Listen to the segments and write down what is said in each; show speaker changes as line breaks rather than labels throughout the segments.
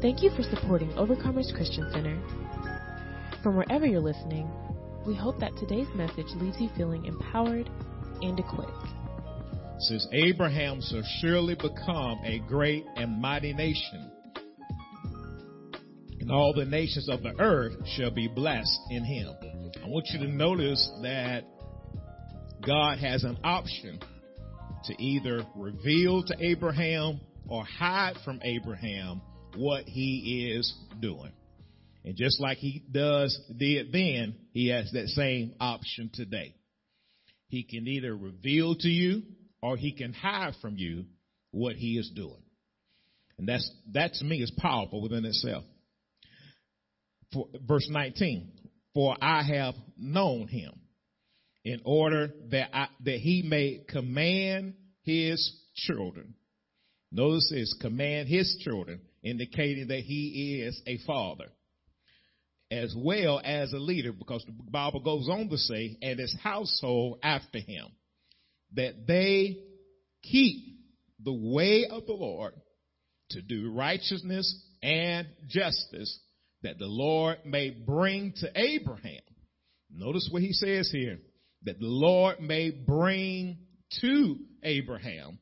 Thank you for supporting Overcomers Christian Center. From wherever you're listening, we hope that today's message leaves you feeling empowered and equipped.
Says Abraham shall surely become a great and mighty nation, and all the nations of the earth shall be blessed in him. I want you to notice that God has an option to either reveal to Abraham or hide from Abraham what he is doing. And just like he does did then, he has that same option today. He can either reveal to you or he can hide from you what he is doing. And that's, that to me is powerful within itself. For, verse 19, for I have known him in order that I, that he may command his children. Notice this, command his children, indicating that he is a father as well as a leader because the Bible goes on to say, and his household after him, that they keep the way of the Lord to do righteousness and justice that the Lord may bring to Abraham. Notice what he says here, that the Lord may bring to Abraham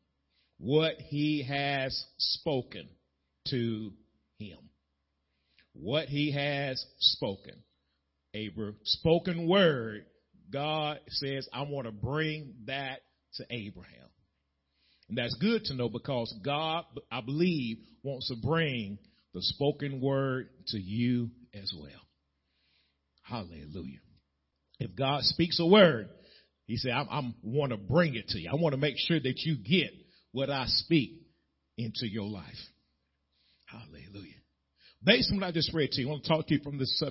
what he has spoken to him. What he has spoken. A spoken word, God says, I want to bring that to Abraham. And that's good to know because God, I believe, wants to bring the spoken word to you as well. Hallelujah. If God speaks a word, he said, I, I want to bring it to you. I want to make sure that you get what I speak into your life. Hallelujah. Based on what I just read to you, I want to talk to you from this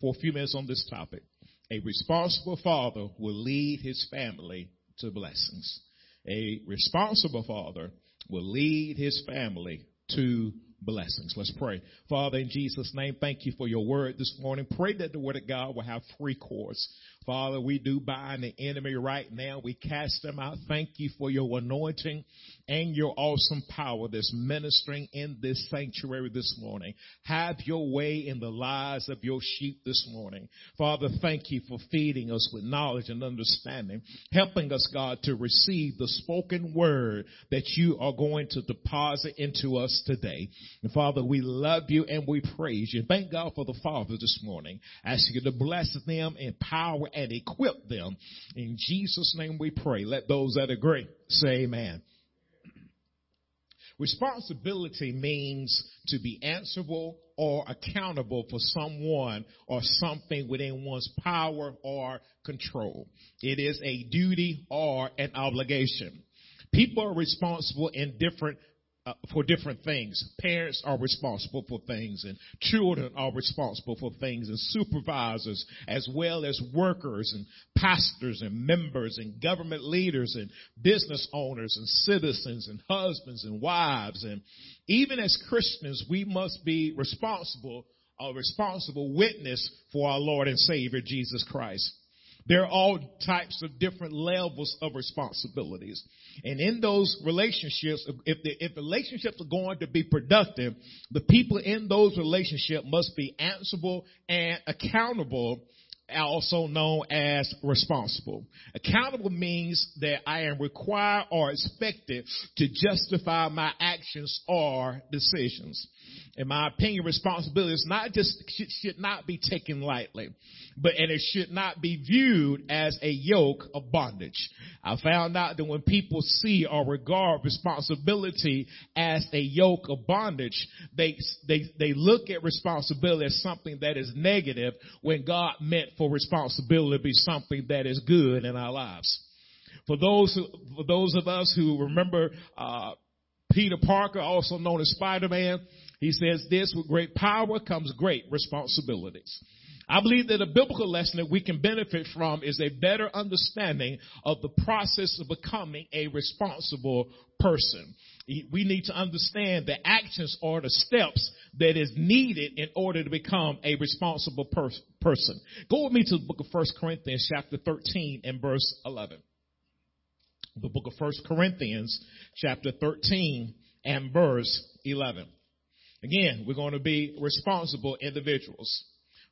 for a few minutes on this topic. A responsible father will lead his family to blessings. A responsible father will lead his family to blessings. Let's pray. Father, in Jesus' name, thank you for your word this morning. Pray that the word of God will have free course Father, we do bind the enemy right now. We cast them out. Thank you for your anointing and your awesome power that's ministering in this sanctuary this morning. Have your way in the lives of your sheep this morning. Father, thank you for feeding us with knowledge and understanding, helping us, God, to receive the spoken word that you are going to deposit into us today. And Father, we love you and we praise you. Thank God for the Father this morning. Ask you to bless them, and empower and equip them. In Jesus' name we pray. Let those that agree say amen. Responsibility means to be answerable or accountable for someone or something within one's power or control. It is a duty or an obligation. People are responsible in different uh, for different things. Parents are responsible for things and children are responsible for things and supervisors as well as workers and pastors and members and government leaders and business owners and citizens and husbands and wives. And even as Christians, we must be responsible, a responsible witness for our Lord and Savior Jesus Christ. There are all types of different levels of responsibilities. And in those relationships, if the if relationships are going to be productive, the people in those relationships must be answerable and accountable also known as responsible. Accountable means that I am required or expected to justify my actions or decisions. In my opinion, responsibility is not just, should not be taken lightly, but, and it should not be viewed as a yoke of bondage. I found out that when people see or regard responsibility as a yoke of bondage, they, they, they look at responsibility as something that is negative when God meant for responsibility to be something that is good in our lives. For those for those of us who remember, uh, Peter Parker, also known as Spider-Man, he says this, with great power comes great responsibilities. I believe that a biblical lesson that we can benefit from is a better understanding of the process of becoming a responsible person. We need to understand the actions or the steps that is needed in order to become a responsible per- person. Go with me to the book of 1 Corinthians chapter 13 and verse 11. The book of 1 Corinthians chapter 13 and verse 11. Again, we're going to be responsible individuals.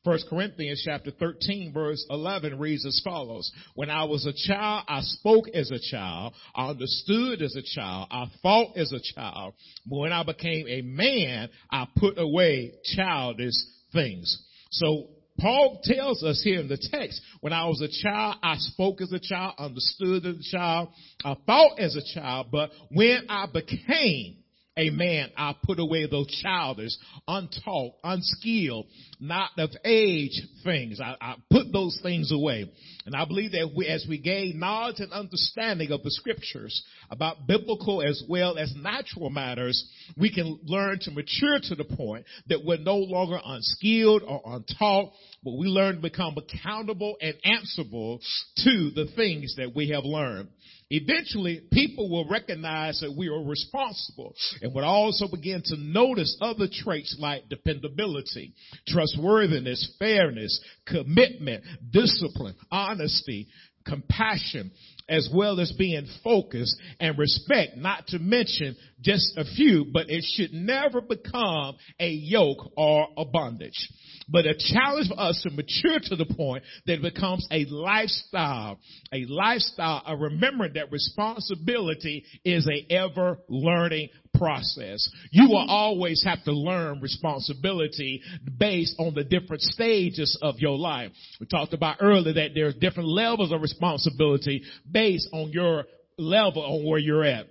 First Corinthians chapter 13 verse 11 reads as follows. When I was a child, I spoke as a child. I understood as a child. I thought as a child. But when I became a man, I put away childish things. So Paul tells us here in the text, when I was a child, I spoke as a child, understood as a child, I thought as a child, but when I became a man, I put away those childish, untaught, unskilled, not of age things. I, I, put those things away. And I believe that we, as we gain knowledge and understanding of the scriptures about biblical as well as natural matters, we can learn to mature to the point that we're no longer unskilled or untaught, but we learn to become accountable and answerable to the things that we have learned. Eventually, people will recognize that we are responsible and would also begin to notice other traits like dependability, trustworthiness, fairness, commitment, discipline, honesty, compassion, as well as being focused and respect, not to mention just a few, but it should never become a yoke or a bondage. But a challenge for us to mature to the point that it becomes a lifestyle, a lifestyle of remembering that responsibility is a ever learning process. You will always have to learn responsibility based on the different stages of your life. We talked about earlier that there's different levels of responsibility based on your level on where you're at.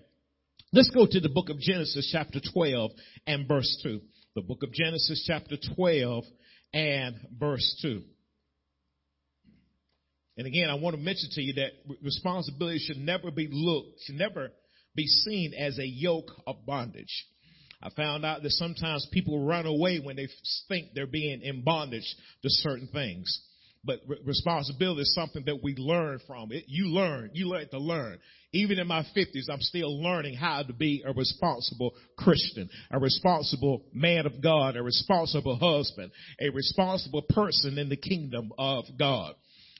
Let's go to the book of Genesis chapter 12 and verse 2. The book of Genesis chapter 12 and verse 2. And again, I want to mention to you that responsibility should never be looked, should never be seen as a yoke of bondage. I found out that sometimes people run away when they think they're being in bondage to certain things. But responsibility is something that we learn from. It, you learn. You learn to learn. Even in my 50s, I'm still learning how to be a responsible Christian, a responsible man of God, a responsible husband, a responsible person in the kingdom of God.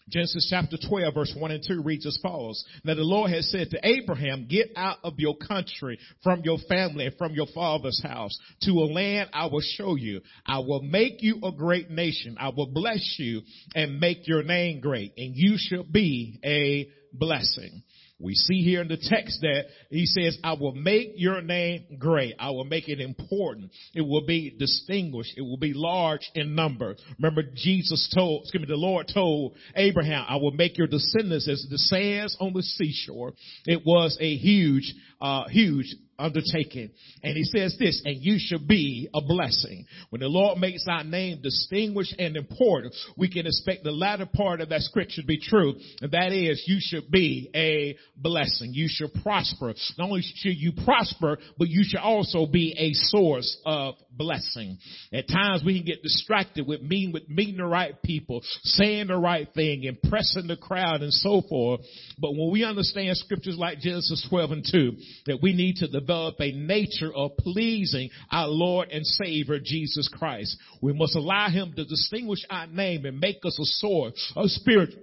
Genesis chapter 12 verse 1 and 2 reads as follows. Now the Lord has said to Abraham, get out of your country, from your family, from your father's house, to a land I will show you. I will make you a great nation. I will bless you and make your name great, and you shall be a blessing. We see here in the text that he says, I will make your name great. I will make it important. It will be distinguished. It will be large in number. Remember Jesus told, excuse me, the Lord told Abraham, I will make your descendants as the sands on the seashore. It was a huge, uh, huge undertaking. And he says this, and you should be a blessing. When the Lord makes our name distinguished and important, we can expect the latter part of that scripture to be true. And that is, you should be a blessing. You should prosper. Not only should you prosper, but you should also be a source of blessing. At times we can get distracted with meeting, with meeting the right people, saying the right thing, impressing the crowd and so forth. But when we understand scriptures like Genesis 12 and 2, that we need to develop a nature of pleasing our Lord and Savior Jesus Christ. We must allow Him to distinguish our name and make us a source of spiritual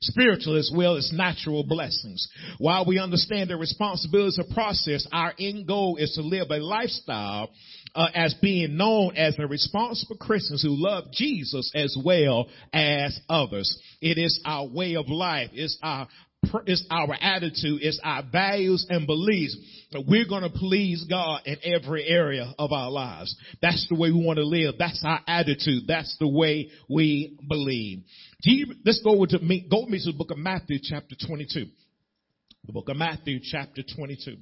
spiritual as well as natural blessings. While we understand the responsibilities of process, our end goal is to live a lifestyle uh, as being known as a responsible Christians who love Jesus as well as others. It is our way of life. It's our it's our attitude, it's our values and beliefs that we're going to please God in every area of our lives. That's the way we want to live. That's our attitude. That's the way we believe. Let's go to me, go with me to the book of Matthew chapter 22. The book of Matthew chapter 22.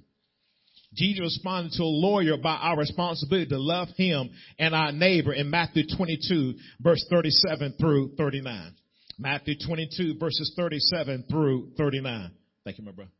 Jesus responded to a lawyer about our responsibility to love him and our neighbor in Matthew 22 verse 37 through 39. Matthew 22 verses 37 through 39. Thank you, my brother.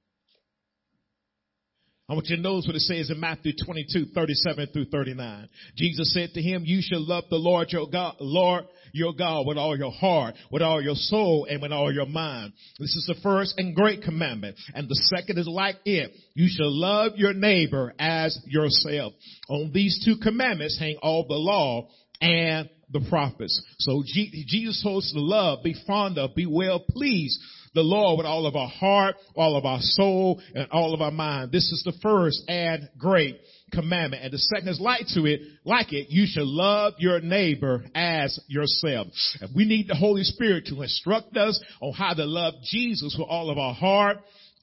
I want you to notice what it says in Matthew 22, 37 through 39. Jesus said to him, you shall love the Lord your God, Lord your God with all your heart, with all your soul, and with all your mind. This is the first and great commandment. And the second is like it. You shall love your neighbor as yourself. On these two commandments hang all the law and the prophets. So Jesus told us to love, be fond of, be well pleased the Lord with all of our heart, all of our soul, and all of our mind. This is the first and great commandment. And the second is like to it, like it, you should love your neighbor as yourself. And we need the Holy Spirit to instruct us on how to love Jesus with all of our heart,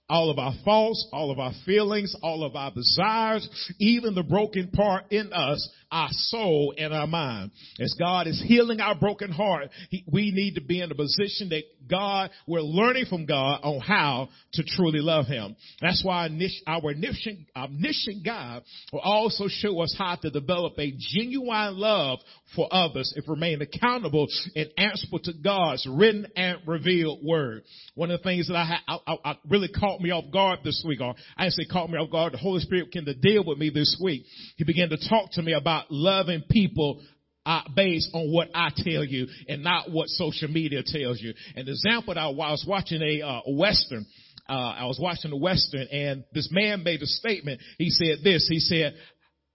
all of our faults, all of our feelings, all of our desires, even the broken part in us our soul and our mind. As God is healing our broken heart, he, we need to be in a position that God, we're learning from God on how to truly love Him. That's why our omniscient, omniscient God will also show us how to develop a genuine love for others if we remain accountable and answerable to God's written and revealed word. One of the things that I, had, I, I, I really caught me off guard this week, or I say caught me off guard, the Holy Spirit began to deal with me this week. He began to talk to me about loving people uh, based on what I tell you and not what social media tells you. The example that I, I was watching a uh, western. Uh, I was watching a western, and this man made a statement. He said this. He said,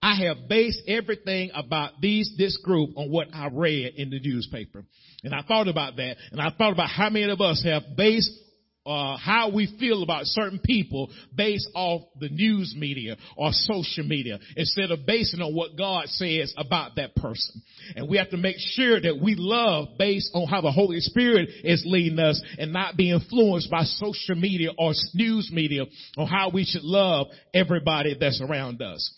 "I have based everything about these this group on what I read in the newspaper." And I thought about that, and I thought about how many of us have based uh, how we feel about certain people based off the news media or social media instead of basing on what God says about that person. And we have to make sure that we love based on how the Holy Spirit is leading us and not be influenced by social media or news media on how we should love everybody that's around us.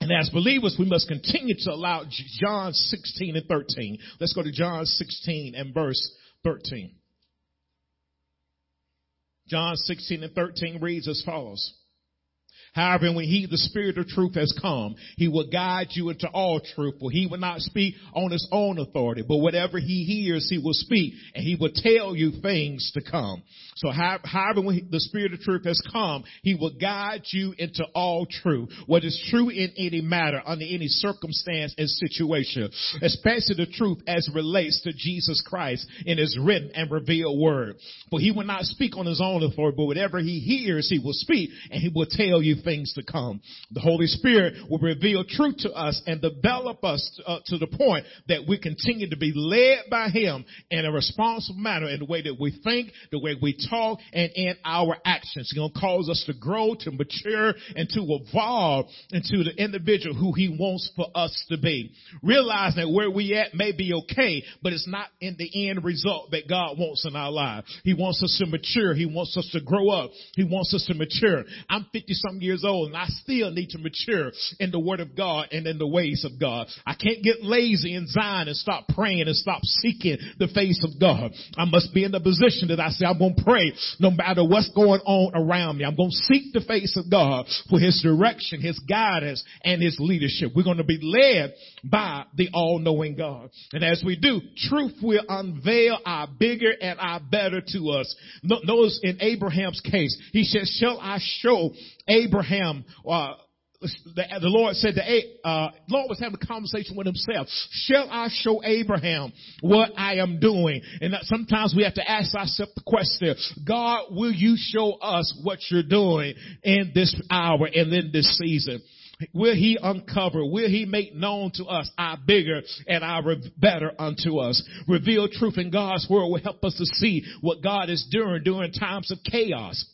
And as believers, we must continue to allow John 16 and 13. Let's go to John 16 and verse 13. John 16 and 13 reads as follows. However, when he, the spirit of truth has come, he will guide you into all truth, for he will not speak on his own authority, but whatever he hears, he will speak, and he will tell you things to come. So however, when the spirit of truth has come, he will guide you into all truth, what is true in any matter, under any circumstance and situation, especially the truth as relates to Jesus Christ in his written and revealed word. For he will not speak on his own authority, but whatever he hears, he will speak, and he will tell you things to come. The Holy Spirit will reveal truth to us and develop us to, uh, to the point that we continue to be led by Him in a responsible manner in the way that we think, the way we talk, and in our actions. He's going to cause us to grow, to mature, and to evolve into the individual who He wants for us to be. Realize that where we at may be okay, but it's not in the end result that God wants in our lives. He wants us to mature. He wants us to grow up. He wants us to mature. I'm 50 something years years old and I still need to mature in the word of God and in the ways of God. I can't get lazy in Zion and stop praying and stop seeking the face of God. I must be in the position that I say I'm going to pray no matter what's going on around me. I'm going to seek the face of God for his direction, his guidance, and his leadership. We're going to be led by the all-knowing God. And as we do, truth will unveil our bigger and our better to us. Notice in Abraham's case, he said, shall I show Abraham, uh, the, the, Lord said to, uh, Lord was having a conversation with himself. Shall I show Abraham what I am doing? And sometimes we have to ask ourselves the question, God, will you show us what you're doing in this hour and in this season? Will he uncover? Will he make known to us our bigger and our better unto us? Reveal truth in God's word will help us to see what God is doing during times of chaos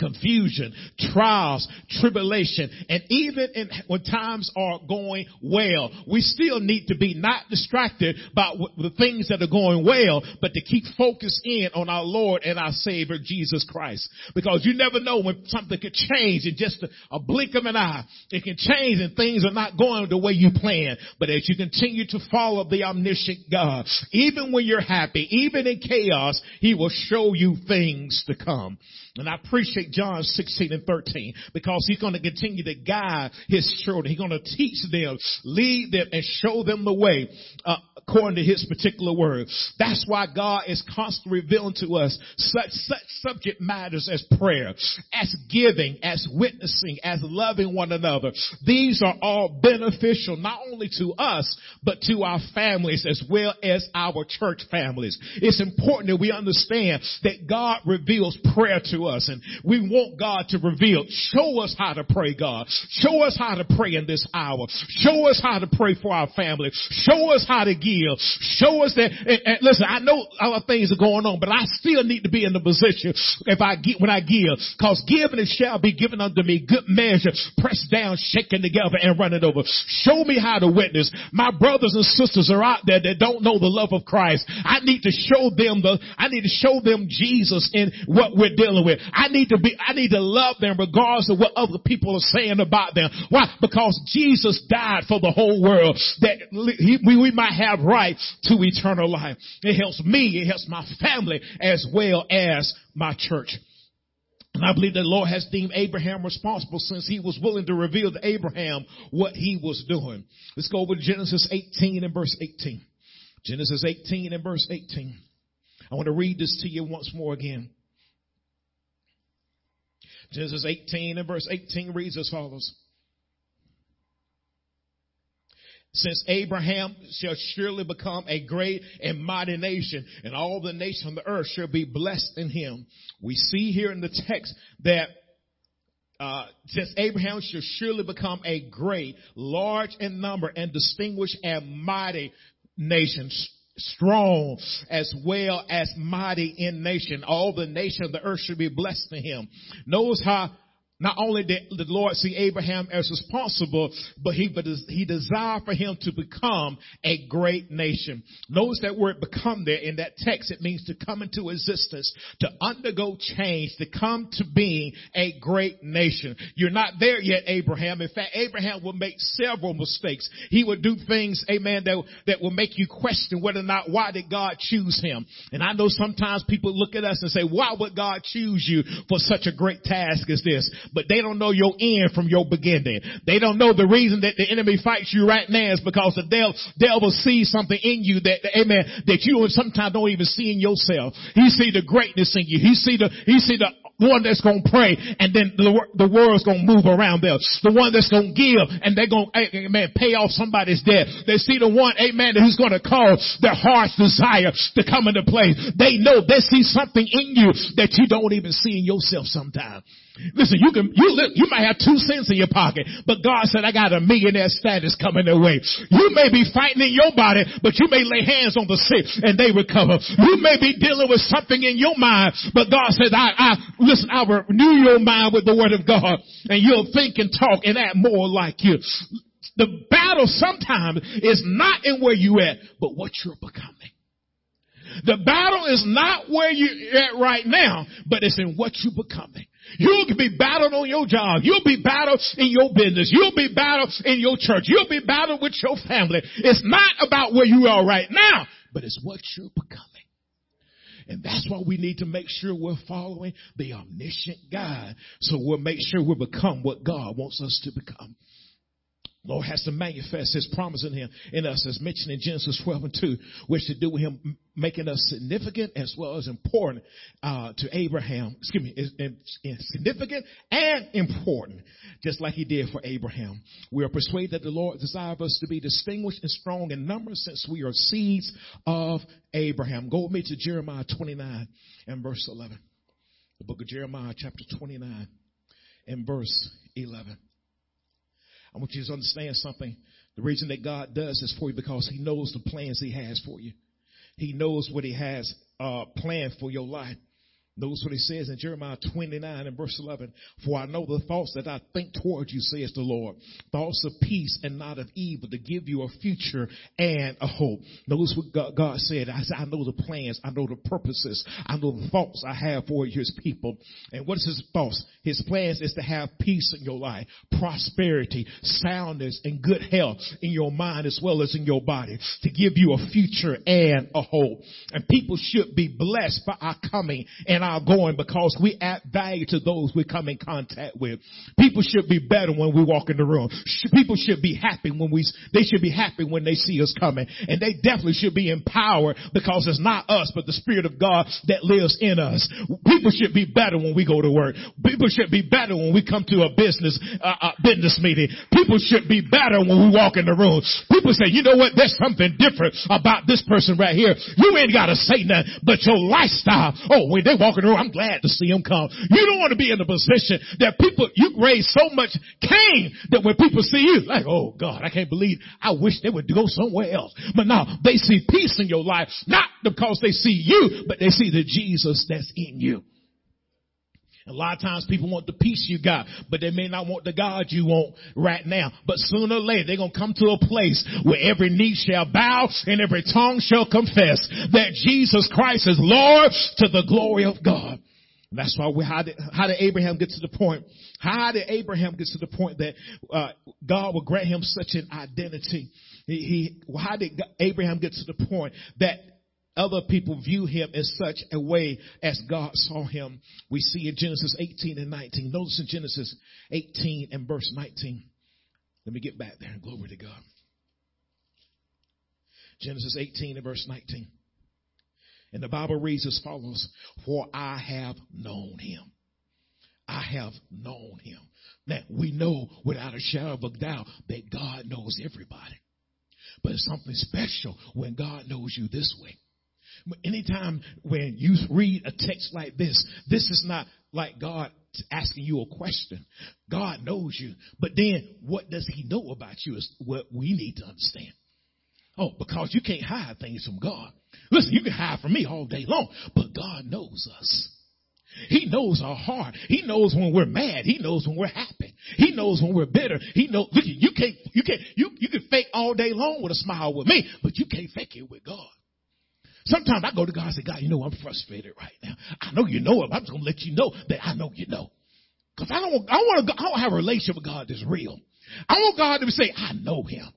confusion, trials, tribulation, and even in, when times are going well, we still need to be not distracted by the things that are going well, but to keep focused in on our Lord and our Savior Jesus Christ. Because you never know when something could change in just a, a blink of an eye. It can change and things are not going the way you plan. But as you continue to follow the omniscient God, even when you're happy, even in chaos, He will show you things to come. And I appreciate John 16 and 13 because he's going to continue to guide his children. He's going to teach them, lead them, and show them the way. Uh, according to his particular word. That's why God is constantly revealing to us such, such subject matters as prayer, as giving, as witnessing, as loving one another. These are all beneficial not only to us, but to our families as well as our church families. It's important that we understand that God reveals prayer to us and we want God to reveal, show us how to pray God. Show us how to pray in this hour. Show us how to pray for our family. Show us how to give give. Show us that, and, and listen, I know other things are going on, but I still need to be in the position if I get, when I give, cause given it shall be given unto me good measure, pressed down, shaken together and running over. Show me how to witness. My brothers and sisters are out there that don't know the love of Christ. I need to show them the, I need to show them Jesus in what we're dealing with. I need to be, I need to love them regardless of what other people are saying about them. Why? Because Jesus died for the whole world that he, we, we might have right to eternal life. It helps me, it helps my family as well as my church. And I believe the Lord has deemed Abraham responsible since he was willing to reveal to Abraham what he was doing. Let's go over to Genesis 18 and verse 18. Genesis 18 and verse 18. I want to read this to you once more again. Genesis 18 and verse 18 reads as follows. Since Abraham shall surely become a great and mighty nation, and all the nations on the earth shall be blessed in him. We see here in the text that uh, since Abraham shall surely become a great, large in number, and distinguished and mighty nation, strong as well as mighty in nation. All the nation of the earth should be blessed in him. Notice how not only did the Lord see Abraham as responsible, but he, but he desired for him to become a great nation. Notice that word become there in that text. It means to come into existence, to undergo change, to come to being a great nation. You're not there yet, Abraham. In fact, Abraham will make several mistakes. He would do things, amen, that, that will make you question whether or not why did God choose him. And I know sometimes people look at us and say, why would God choose you for such a great task as this? But they don't know your end from your beginning. They don't know the reason that the enemy fights you right now is because the devil, devil sees something in you that, amen, that you sometimes don't even see in yourself. He see the greatness in you. He see the, he see the one that's gonna pray and then the, the world's gonna move around them. The one that's gonna give and they're gonna, amen, pay off somebody's debt. They see the one, amen, who's gonna cause their heart's desire to come into play. They know, they see something in you that you don't even see in yourself sometimes. Listen, you can, you, you might have two cents in your pocket, but God said, I got a millionaire status coming their way. You may be fighting in your body, but you may lay hands on the sick and they recover. You may be dealing with something in your mind, but God said, I, I, listen, I renew your mind with the word of God and you'll think and talk and act more like you. The battle sometimes is not in where you at, but what you're becoming. The battle is not where you're at right now, but it's in what you're becoming. You'll be battled on your job. You'll be battled in your business. You'll be battled in your church. You'll be battled with your family. It's not about where you are right now, but it's what you're becoming. And that's why we need to make sure we're following the omniscient God so we'll make sure we become what God wants us to become. Lord has to manifest his promise in him, in us, as mentioned in Genesis 12 and 2, which to do with him making us significant as well as important, uh, to Abraham, excuse me, is, is significant and important, just like he did for Abraham. We are persuaded that the Lord desires us to be distinguished and strong in number since we are seeds of Abraham. Go with me to Jeremiah 29 and verse 11. The book of Jeremiah chapter 29 and verse 11. I want you to understand something. The reason that God does this for you because He knows the plans He has for you. He knows what He has uh, planned for your life. Notice what he says in Jeremiah 29 and verse 11. For I know the thoughts that I think towards you, says the Lord. Thoughts of peace and not of evil to give you a future and a hope. Notice what God, said. I said, I know the plans. I know the purposes. I know the thoughts I have for his people. And what is his thoughts? His plans is to have peace in your life, prosperity, soundness, and good health in your mind as well as in your body to give you a future and a hope. And people should be blessed by our coming and our going because we add value to those we come in contact with. People should be better when we walk in the room. People should be happy when we, they should be happy when they see us coming. And they definitely should be empowered because it's not us, but the Spirit of God that lives in us. People should be better when we go to work. People should be better when we come to a business, uh, a business meeting. People should be better when we walk in the room. People say, you know what? There's something different about this person right here. You ain't got to say nothing, but your lifestyle. Oh, when they walk walking around, I'm glad to see him come. You don't want to be in a position that people, you raise so much Cain that when people see you, like, oh God, I can't believe, I wish they would go somewhere else. But now they see peace in your life, not because they see you, but they see the Jesus that's in you. A lot of times people want the peace you got, but they may not want the God you want right now. But sooner or later, they're going to come to a place where every knee shall bow and every tongue shall confess that Jesus Christ is Lord to the glory of God. That's why we, how did, how did Abraham get to the point? How did Abraham get to the point that uh, God would grant him such an identity? He, he, how did Abraham get to the point that other people view him in such a way as God saw him. We see in Genesis 18 and 19. Notice in Genesis 18 and verse 19. Let me get back there. And glory to God. Genesis 18 and verse 19. And the Bible reads as follows, For I have known him. I have known him. Now, we know without a shadow of a doubt that God knows everybody. But it's something special when God knows you this way. Anytime when you read a text like this, this is not like God asking you a question. God knows you. But then what does he know about you is what we need to understand. Oh, because you can't hide things from God. Listen, you can hide from me all day long, but God knows us. He knows our heart. He knows when we're mad. He knows when we're happy. He knows when we're bitter. He knows, look, you can't, you can't, you, you can fake all day long with a smile with me, but you can't fake it with God. Sometimes I go to God and say, God, you know I'm frustrated right now. I know you know it. I'm just going to let you know that I know you know. Because I don't, I want to, I don't have a relationship with God that's real. I want God to say, I know him.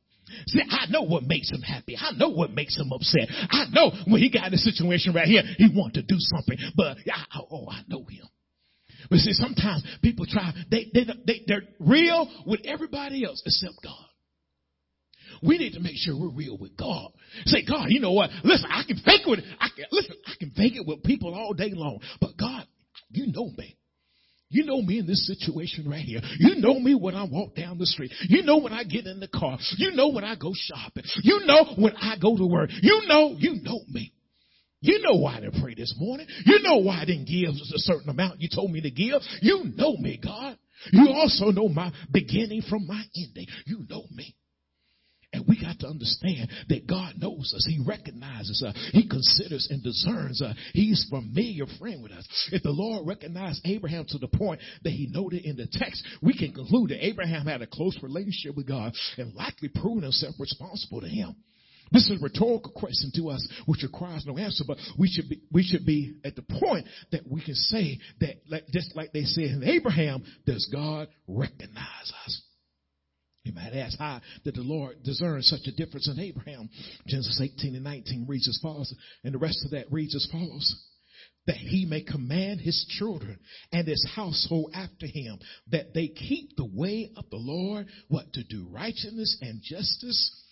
See, I know what makes him happy. I know what makes him upset. I know when he got in a situation right here, he wanted to do something, but I, oh, I know him. But see, sometimes people try, they, they, they, they're real with everybody else except God. We need to make sure we're real with God. Say, God, you know what? Listen, I can fake it. I can, listen, I can fake it with people all day long. But God, you know me. You know me in this situation right here. You know me when I walk down the street. You know when I get in the car. You know when I go shopping. You know when I go to work. You know, you know me. You know why I didn't pray this morning. You know why I didn't give a certain amount you told me to give. You know me, God. You also know my beginning from my ending. You know me. We got to understand that God knows us. He recognizes us. He considers and discerns us. He's familiar friend with us. If the Lord recognized Abraham to the point that he noted in the text, we can conclude that Abraham had a close relationship with God and likely proven himself responsible to him. This is a rhetorical question to us, which requires no answer, but we should be, we should be at the point that we can say that, like, just like they said in Abraham, does God recognize us? You might ask, how did the Lord discern such a difference in Abraham? Genesis 18 and 19 reads as follows, and the rest of that reads as follows. That he may command his children and his household after him, that they keep the way of the Lord, what to do righteousness and justice,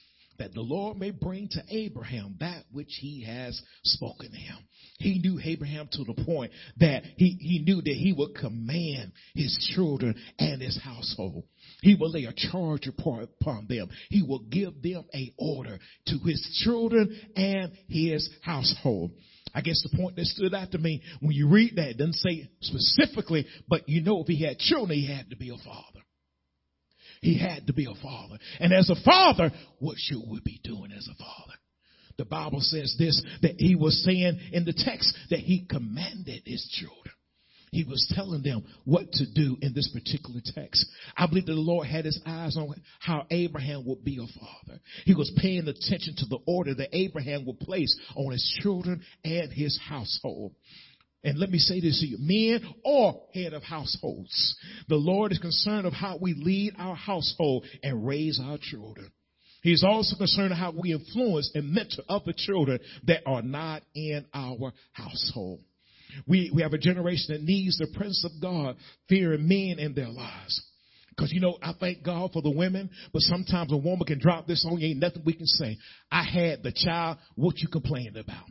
that the Lord may bring to Abraham that which he has spoken to him. He knew Abraham to the point that he, he knew that he would command his children and his household. He will lay a charge upon them. He will give them a order to his children and his household. I guess the point that stood out to me when you read that, doesn't say specifically, but you know if he had children, he had to be a father. He had to be a father. And as a father, what should we be doing as a father? The Bible says this, that he was saying in the text that he commanded his children. He was telling them what to do in this particular text. I believe that the Lord had his eyes on how Abraham would be a father. He was paying attention to the order that Abraham would place on his children and his household. And let me say this to you, men or head of households. The Lord is concerned of how we lead our household and raise our children. He's also concerned of how we influence and mentor other children that are not in our household. We, we have a generation that needs the presence of God, fearing men in their lives. Because you know, I thank God for the women, but sometimes a woman can drop this on you, ain't nothing we can say. I had the child, what you complaining about?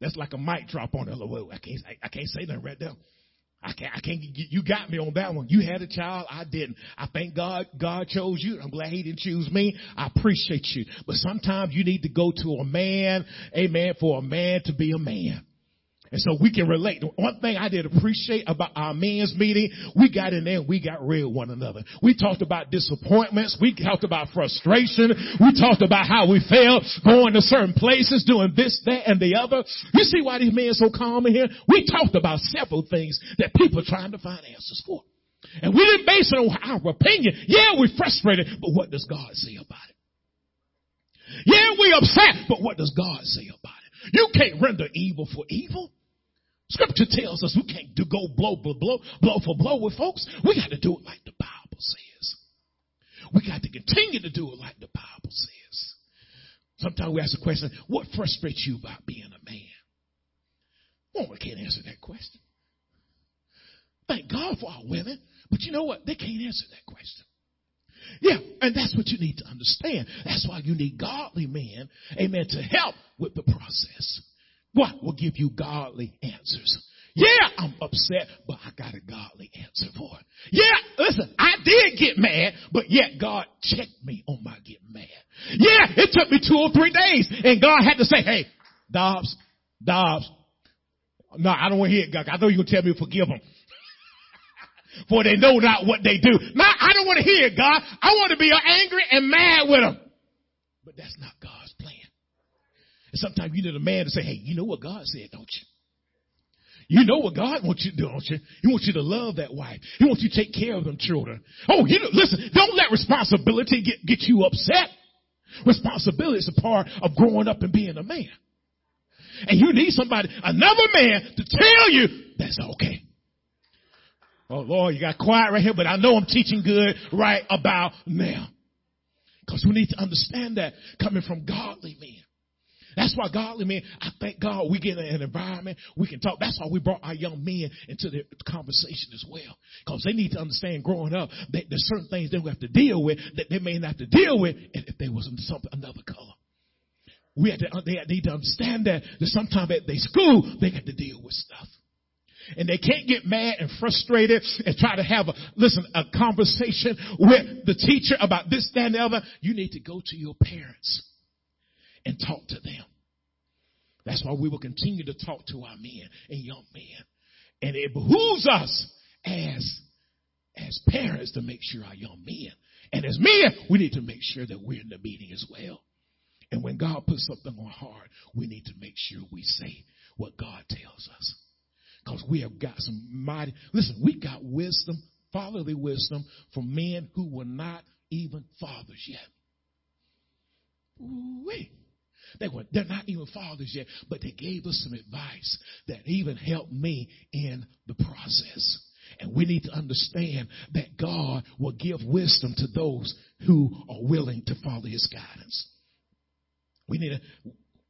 That's like a mic drop on her. I can't, I, I can't say nothing right there. I can't, I can't, you got me on that one. You had a child. I didn't. I thank God, God chose you. I'm glad he didn't choose me. I appreciate you. But sometimes you need to go to a man, amen, for a man to be a man. And so we can relate. One thing I did appreciate about our men's meeting, we got in there and we got real one another. We talked about disappointments. We talked about frustration. We talked about how we failed going to certain places, doing this, that, and the other. You see why these men are so calm in here? We talked about several things that people are trying to find answers for. And we didn't base it on our opinion. Yeah, we're frustrated, but what does God say about it? Yeah, we're upset, but what does God say about it? You can't render evil for evil. Scripture tells us we can't do go blow, blow, blow, blow for blow with folks. We got to do it like the Bible says. We got to continue to do it like the Bible says. Sometimes we ask the question, what frustrates you about being a man? Well, we can't answer that question. Thank God for our women, but you know what? They can't answer that question. Yeah, and that's what you need to understand. That's why you need godly men, amen, to help with the process. What will give you godly answers? Yeah, I'm upset, but I got a godly answer for it. Yeah, listen, I did get mad, but yet God checked me on my getting mad. Yeah, it took me two or three days, and God had to say, hey, Dobbs, Dobbs, no, I don't want to hear it, God. I know you're going to tell me to forgive them. For they know not what they do. No, I don't want to hear it, God. I want to be angry and mad with them. But that's not. And sometimes you need a man to say, hey, you know what God said, don't you? You know what God wants you to do, don't you? He wants you to love that wife. He wants you to take care of them children. Oh, you know, listen, don't let responsibility get, get you upset. Responsibility is a part of growing up and being a man. And you need somebody, another man, to tell you that's okay. Oh Lord, you got quiet right here, but I know I'm teaching good right about now. Because we need to understand that coming from godly men. That's why godly men, I thank God we get in an environment, we can talk. That's why we brought our young men into the conversation as well. Because they need to understand growing up that there's certain things they have to deal with that they may not have to deal with if they was something another color. We have to, uh, they need to understand that, that sometimes at their school, they got to deal with stuff and they can't get mad and frustrated and try to have a, listen, a conversation with the teacher about this, that, and the other, you need to go to your parents and talk to them. That's why we will continue to talk to our men and young men. And it behooves us as, as parents to make sure our young men, and as men, we need to make sure that we're in the meeting as well. And when God puts something on our heart, we need to make sure we say what God tells us. Because we have got some mighty, listen, we got wisdom, fatherly wisdom from men who were not even fathers yet. Wait. They were, they're not even fathers yet, but they gave us some advice that even helped me in the process. And we need to understand that God will give wisdom to those who are willing to follow his guidance. We need to,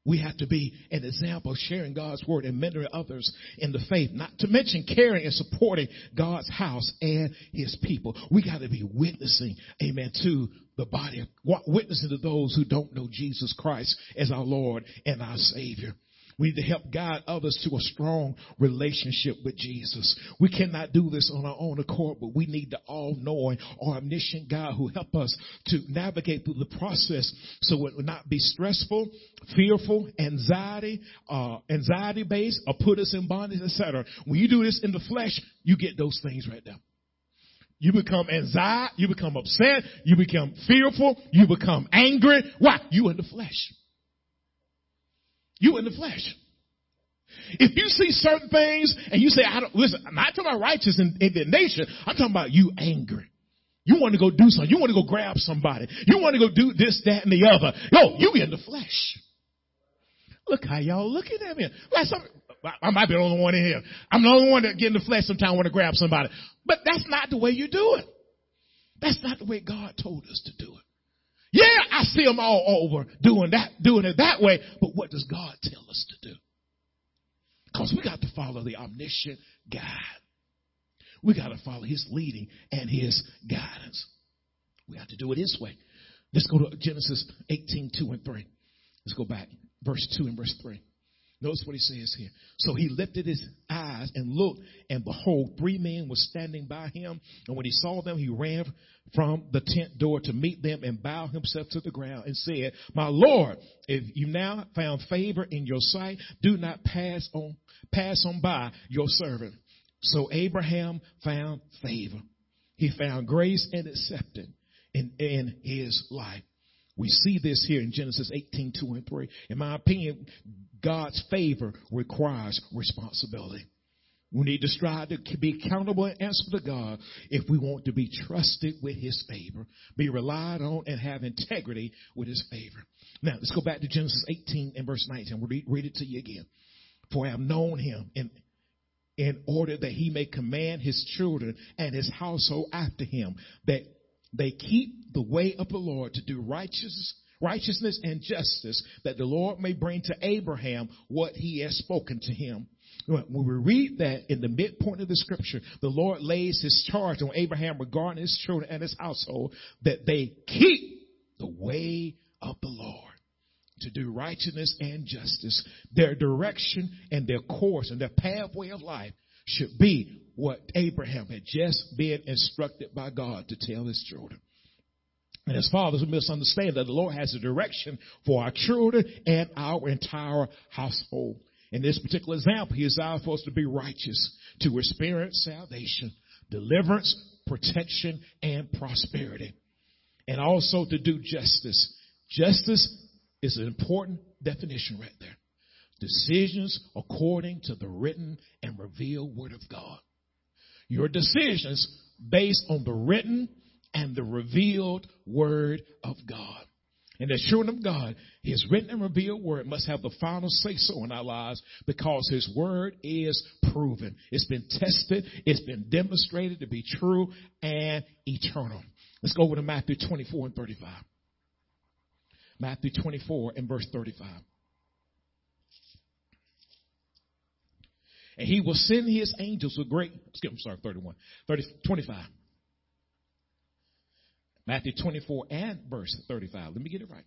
we have to be an example of sharing God's word and mentoring others in the faith, not to mention caring and supporting God's house and his people. We got to be witnessing, amen, to the body, witnessing to those who don't know Jesus Christ as our Lord and our Savior. We need to help guide others to a strong relationship with Jesus. We cannot do this on our own accord, but we need the all-knowing omniscient God who help us to navigate through the process so it will not be stressful, fearful, anxiety, uh, anxiety based, or put us in bondage, etc. When you do this in the flesh, you get those things right there. You become anxiety, you become upset, you become fearful, you become angry. Why? You in the flesh. You in the flesh. If you see certain things and you say, I don't, listen, I'm not talking about righteous indignation. I'm talking about you angry. You want to go do something. You want to go grab somebody. You want to go do this, that, and the other. Yo, you in the flesh. Look how y'all looking at me. Like some, I might be the only one in here. I'm the only one that get in the flesh sometimes want to grab somebody. But that's not the way you do it. That's not the way God told us to do it. Yeah, I see them all over doing that, doing it that way. But what does God tell us to do? Because we got to follow the omniscient God. We got to follow his leading and his guidance. We have to do it his way. Let's go to Genesis 18, 2 and 3. Let's go back. Verse 2 and verse 3. Notice what he says here. So he lifted his eyes and looked, and behold, three men were standing by him. And when he saw them, he ran from the tent door to meet them and bowed himself to the ground and said, My Lord, if you now found favor in your sight, do not pass on, pass on by your servant. So Abraham found favor. He found grace and acceptance in, in his life. We see this here in Genesis 18, 2 and 3. In my opinion, God's favor requires responsibility. We need to strive to be accountable and answer to God if we want to be trusted with His favor, be relied on, and have integrity with His favor. Now, let's go back to Genesis 18 and verse 19. We'll read, read it to you again. For I have known Him in, in order that He may command His children and His household after Him, that they keep the way of the Lord to do righteousness righteousness and justice that the Lord may bring to Abraham what he has spoken to him. When we read that in the midpoint of the scripture, the Lord lays his charge on Abraham regarding his children and his household that they keep the way of the Lord to do righteousness and justice. Their direction and their course and their pathway of life should be what Abraham had just been instructed by God to tell his children. And as fathers, we must understand that the Lord has a direction for our children and our entire household. In this particular example, He desires for us to be righteous, to experience salvation, deliverance, protection, and prosperity. And also to do justice. Justice is an important definition right there. Decisions according to the written and revealed Word of God. Your decisions based on the written and the revealed word of God. And the children of God, his written and revealed word must have the final say so in our lives because his word is proven. It's been tested. It's been demonstrated to be true and eternal. Let's go over to Matthew 24 and 35. Matthew 24 and verse 35. And he will send his angels with great, skip, I'm sorry, 31, 30, 25. Matthew 24 and verse 35. Let me get it right.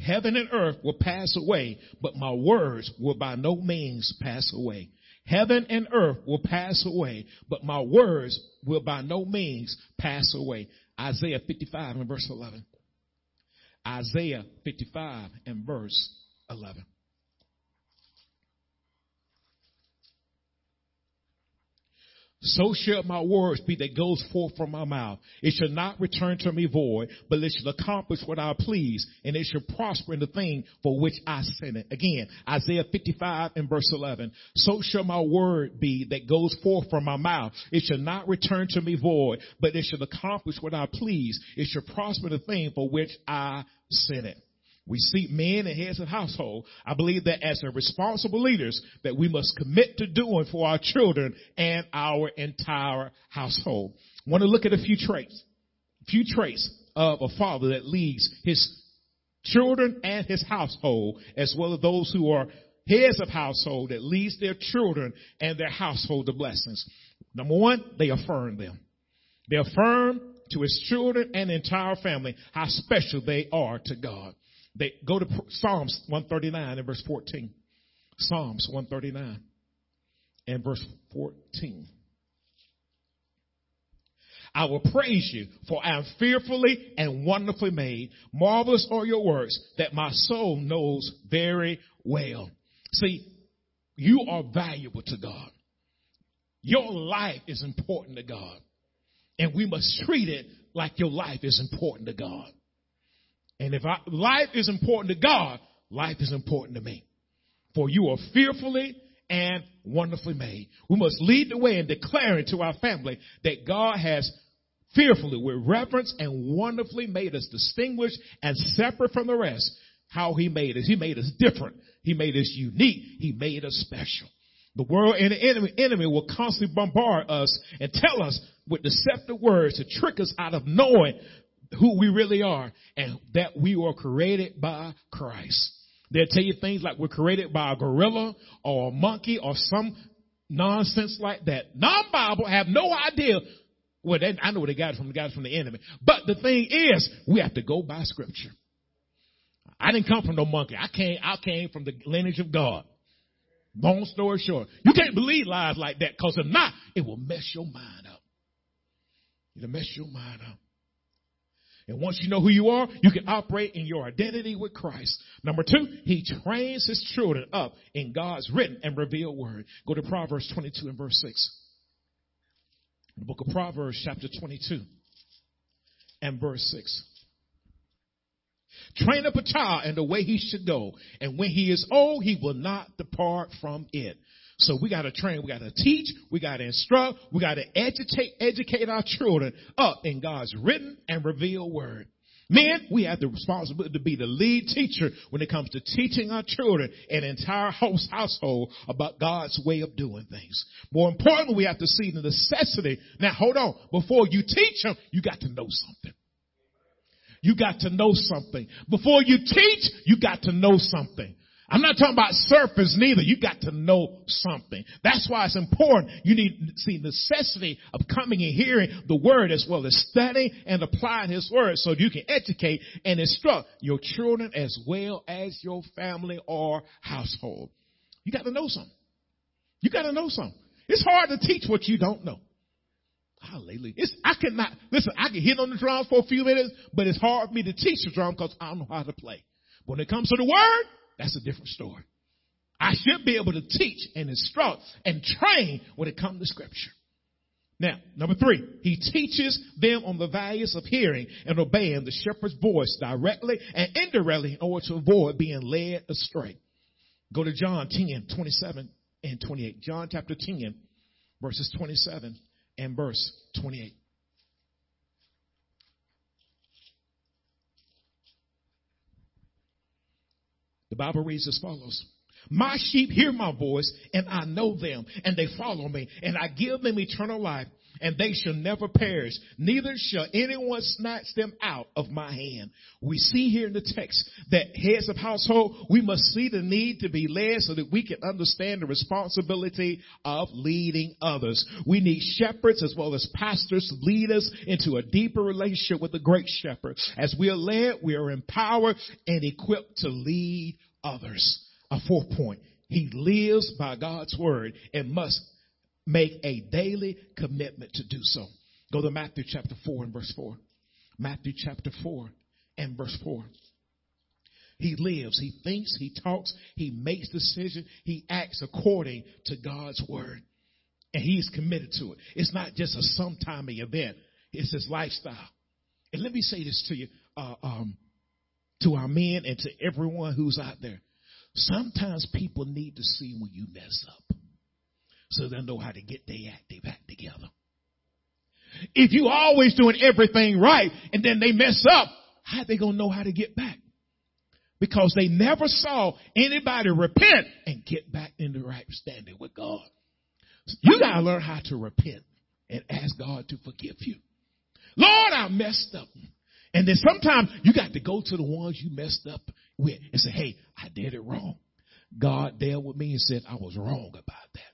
Heaven and earth will pass away, but my words will by no means pass away. Heaven and earth will pass away, but my words will by no means pass away. Isaiah 55 and verse 11. Isaiah 55 and verse 11. So shall my words be that goes forth from my mouth. It shall not return to me void, but it shall accomplish what I please, and it shall prosper in the thing for which I sent it. Again, Isaiah 55 and verse 11. So shall my word be that goes forth from my mouth. It shall not return to me void, but it shall accomplish what I please. It shall prosper in the thing for which I sent it. We see men and heads of household. I believe that as responsible leaders that we must commit to doing for our children and our entire household. I want to look at a few traits, a few traits of a father that leads his children and his household, as well as those who are heads of household that leads their children and their household to blessings. Number one, they affirm them. They affirm to his children and entire family how special they are to God. They go to Psalms 139 and verse 14. Psalms 139 and verse 14. I will praise you, for I am fearfully and wonderfully made. Marvelous are your works that my soul knows very well. See, you are valuable to God. Your life is important to God. And we must treat it like your life is important to God. And if I, life is important to God, life is important to me. For you are fearfully and wonderfully made. We must lead the way in declaring to our family that God has fearfully, with reverence and wonderfully made us distinguished and separate from the rest. How he made us. He made us different. He made us unique. He made us special. The world and the enemy, enemy will constantly bombard us and tell us with deceptive words to trick us out of knowing who we really are and that we were created by Christ. They'll tell you things like we're created by a gorilla or a monkey or some nonsense like that. Non-Bible have no idea well, they, I know where they got it from. They got it from the enemy. But the thing is, we have to go by scripture. I didn't come from no monkey. I came, I came from the lineage of God. Long story short, you can't believe lies like that because if not, it will mess your mind up. It'll mess your mind up. And once you know who you are, you can operate in your identity with Christ. Number two, he trains his children up in God's written and revealed word. Go to Proverbs 22 and verse 6. The book of Proverbs, chapter 22 and verse 6. Train up a child in the way he should go, and when he is old, he will not depart from it. So we got to train, we got to teach, we got to instruct, we got to educate, educate our children up in God's written and revealed word. Men, we have the responsibility to be the lead teacher when it comes to teaching our children and entire host household about God's way of doing things. More importantly, we have to see the necessity. Now hold on. Before you teach them, you got to know something. You got to know something. Before you teach, you got to know something. I'm not talking about surface neither. You got to know something. That's why it's important. You need see necessity of coming and hearing the word as well as studying and applying his word so you can educate and instruct your children as well as your family or household. You got to know something. You got to know something. It's hard to teach what you don't know. Hallelujah. It's, I cannot, listen, I can hit on the drums for a few minutes, but it's hard for me to teach the drum because I don't know how to play. When it comes to the word, that's a different story. I should be able to teach and instruct and train when it comes to scripture. Now, number three, he teaches them on the values of hearing and obeying the shepherd's voice directly and indirectly in order to avoid being led astray. Go to John 10, 27 and 28. John chapter 10, verses 27 and verse 28. The Bible reads as follows. My sheep hear my voice and I know them and they follow me and I give them eternal life and they shall never perish. Neither shall anyone snatch them out of my hand. We see here in the text that heads of household, we must see the need to be led so that we can understand the responsibility of leading others. We need shepherds as well as pastors to lead us into a deeper relationship with the great shepherd. As we are led, we are empowered and equipped to lead others. A fourth point. He lives by God's word and must make a daily commitment to do so. Go to Matthew chapter 4 and verse 4. Matthew chapter 4 and verse 4. He lives, he thinks, he talks, he makes decisions, he acts according to God's word. And he's committed to it. It's not just a sometime event, it's his lifestyle. And let me say this to you, uh, um, to our men and to everyone who's out there. Sometimes people need to see when you mess up so they'll know how to get their act, their back together. If you always doing everything right and then they mess up, how they gonna know how to get back? Because they never saw anybody repent and get back in the right standing with God. You gotta learn how to repent and ask God to forgive you. Lord, I messed up. And then sometimes you got to go to the ones you messed up with and say, Hey, I did it wrong. God dealt with me and said I was wrong about that.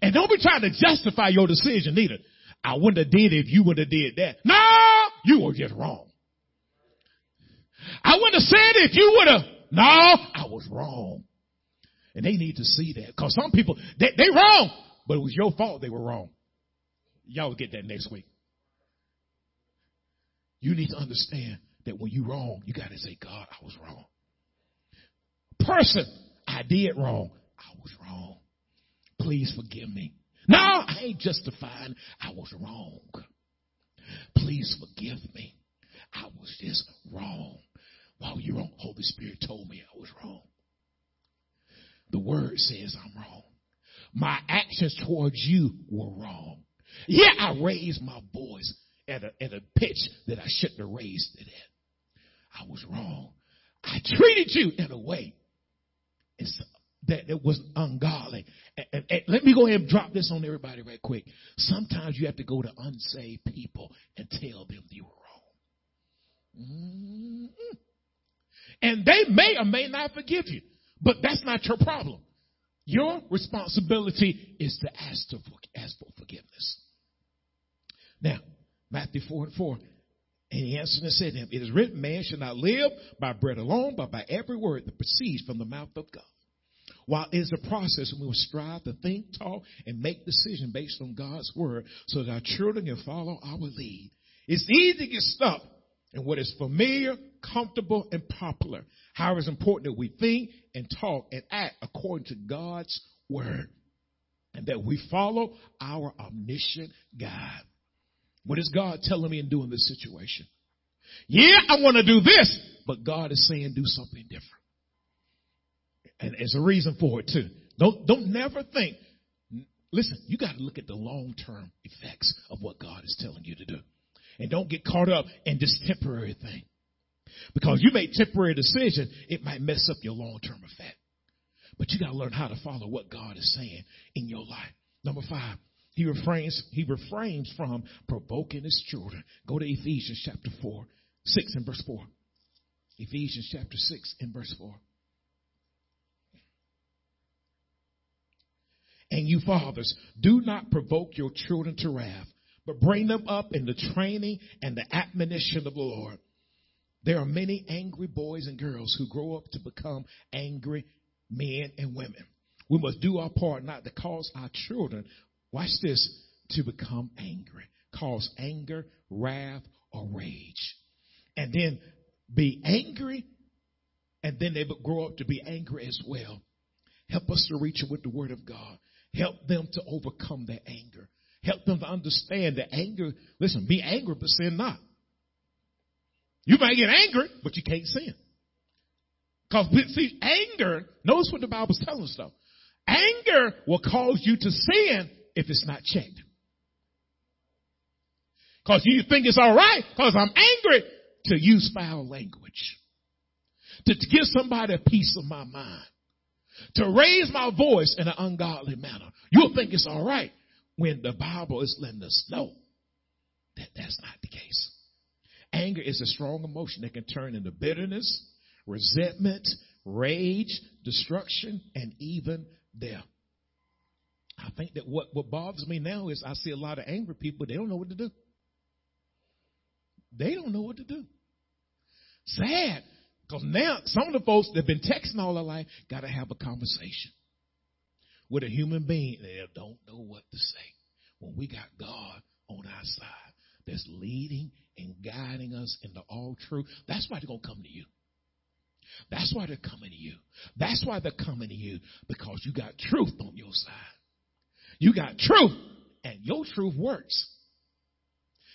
And don't be trying to justify your decision either. I wouldn't have did it if you would have did that. No, you were just wrong. I wouldn't have said it if you would have. No, I was wrong. And they need to see that. Cause some people, they, they wrong, but it was your fault they were wrong. Y'all will get that next week. You need to understand that when you wrong, you gotta say, God, I was wrong. Person, I did wrong. I was wrong. Please forgive me. No, I ain't justifying. I was wrong. Please forgive me. I was just wrong. While you're wrong, Holy Spirit told me I was wrong. The word says I'm wrong. My actions towards you were wrong. Yeah, I raised my voice at a, at a pitch that I shouldn't have raised it at. I was wrong. I treated you in a way that it was ungodly. And, and, and, let me go ahead and drop this on everybody right quick. Sometimes you have to go to unsaved people and tell them you were wrong. Mm-hmm. And they may or may not forgive you, but that's not your problem. Your responsibility is to ask, to ask for forgiveness. Now, Matthew 4 and 4. And he answered and said to him, It is written, man shall not live by bread alone, but by every word that proceeds from the mouth of God. While it is a process, we will strive to think, talk, and make decisions based on God's word so that our children can follow our lead. It's easy to get stuck in what is familiar, comfortable, and popular. However, it's important that we think and talk and act according to God's word and that we follow our omniscient God. What is God telling me and doing this situation? Yeah, I want to do this, but God is saying do something different. And there's a reason for it too. Don't, don't never think, listen, you got to look at the long-term effects of what God is telling you to do. And don't get caught up in this temporary thing. Because you make temporary decision, it might mess up your long-term effect. But you got to learn how to follow what God is saying in your life. Number five, he refrains, he refrains from provoking his children. Go to Ephesians chapter 4, 6 and verse 4. Ephesians chapter 6 and verse 4. And you fathers, do not provoke your children to wrath, but bring them up in the training and the admonition of the Lord. There are many angry boys and girls who grow up to become angry men and women. We must do our part not to cause our children, watch this, to become angry, cause anger, wrath, or rage. And then be angry, and then they grow up to be angry as well. Help us to reach them with the word of God. Help them to overcome their anger. Help them to understand that anger, listen, be angry, but sin not. You might get angry, but you can't sin. Because, see, anger, notice what the Bible's telling us though. Anger will cause you to sin if it's not checked. Because you think it's alright because I'm angry to use foul language. To, to give somebody a piece of my mind. To raise my voice in an ungodly manner. You'll think it's alright when the Bible is letting us know that that's not the case. Anger is a strong emotion that can turn into bitterness, resentment, rage, destruction, and even death. I think that what, what bothers me now is I see a lot of angry people, they don't know what to do. They don't know what to do. Sad. Because now some of the folks that have been texting all their life got to have a conversation with a human being. They don't know what to say. When we got God on our side that's leading and guiding us into all truth, that's why they're going to come to you. That's why they're coming to you. That's why they're coming to you because you got truth on your side. You got truth and your truth works.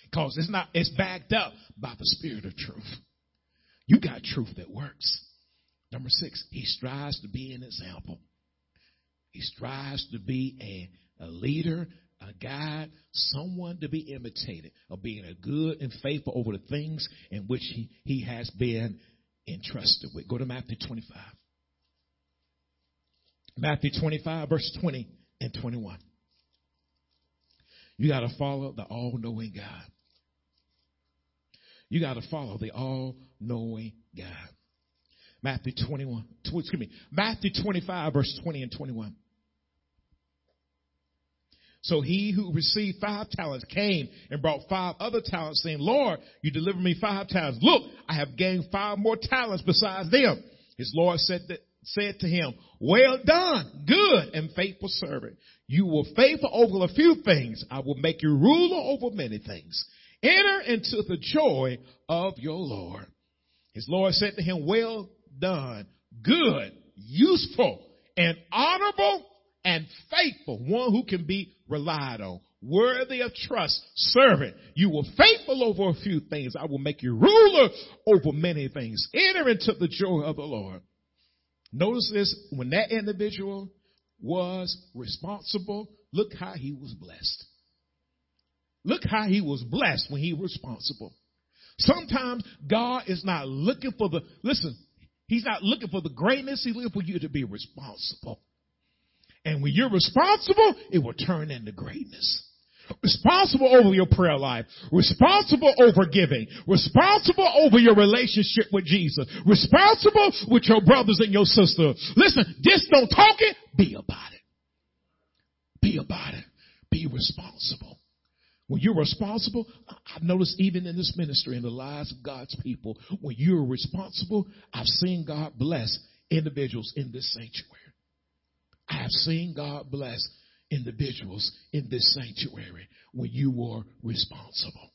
Because it's not, it's backed up by the spirit of truth. You got truth that works. Number six, he strives to be an example. He strives to be a, a leader, a guide, someone to be imitated, of being a good and faithful over the things in which he, he has been entrusted with. Go to Matthew 25. Matthew 25, verse 20 and 21. You got to follow the all knowing God. You got to follow the all knowing God. Matthew 21, excuse me, Matthew 25, verse 20 and 21. So he who received five talents came and brought five other talents saying, Lord, you delivered me five talents. Look, I have gained five more talents besides them. His Lord said that, said to him, well done, good and faithful servant. You were faithful over a few things. I will make you ruler over many things. Enter into the joy of your Lord. His Lord said to him, well done, good, useful, and honorable and faithful, one who can be relied on, worthy of trust, servant. You were faithful over a few things. I will make you ruler over many things. Enter into the joy of the Lord. Notice this, when that individual was responsible, look how he was blessed. Look how he was blessed when he was responsible. Sometimes God is not looking for the, listen, he's not looking for the greatness, he's looking for you to be responsible. And when you're responsible, it will turn into greatness. Responsible over your prayer life. Responsible over giving. Responsible over your relationship with Jesus. Responsible with your brothers and your sisters. Listen, just don't talk it, be about it. Be about it. Be responsible. When you're responsible, I've noticed even in this ministry, in the lives of God's people, when you're responsible, I've seen God bless individuals in this sanctuary. I have seen God bless individuals in this sanctuary when you were responsible.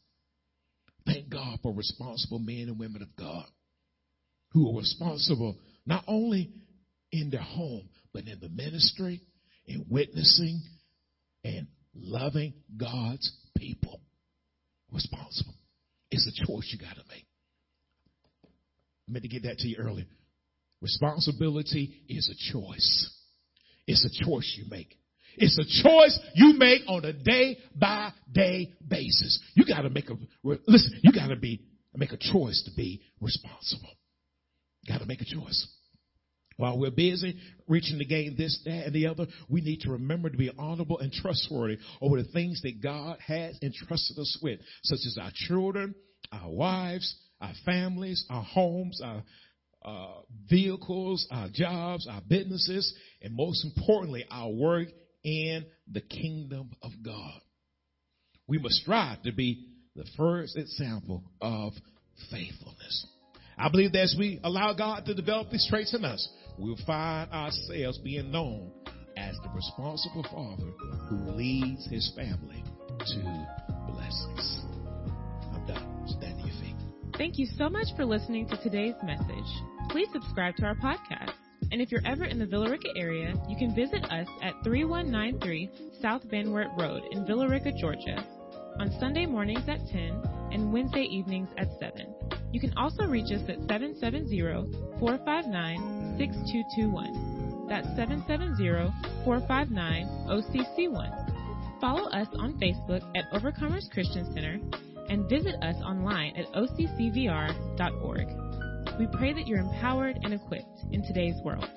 Thank God for responsible men and women of God who are responsible not only in their home, but in the ministry, in witnessing, and loving God's people. Responsible. It's a choice you got to make. I meant to get that to you earlier. Responsibility is a choice. It's a choice you make. It's a choice you make on a day by day basis. You got to make a listen. You got to be make a choice to be responsible. Got to make a choice. While we're busy reaching the gain this, that, and the other, we need to remember to be honorable and trustworthy over the things that God has entrusted us with, such as our children, our wives, our families, our homes, our uh, vehicles, our jobs, our businesses, and most importantly, our work in the kingdom of God. We must strive to be the first example of faithfulness. I believe that as we allow God to develop these traits in us, we'll find ourselves being known as the responsible father who leads his family to blessings. I'm done. Stand to your feet.
Thank you so much for listening to today's message. Please subscribe to our podcast. And if you're ever in the Villa Rica area, you can visit us at 3193 South Van Wert Road in Villa Rica, Georgia, on Sunday mornings at 10 and Wednesday evenings at 7. You can also reach us at 770-459-6221. That's 770-459-OCC1. Follow us on Facebook at Overcomers Christian Center and visit us online at occvr.org. We pray that you're empowered and equipped in today's world.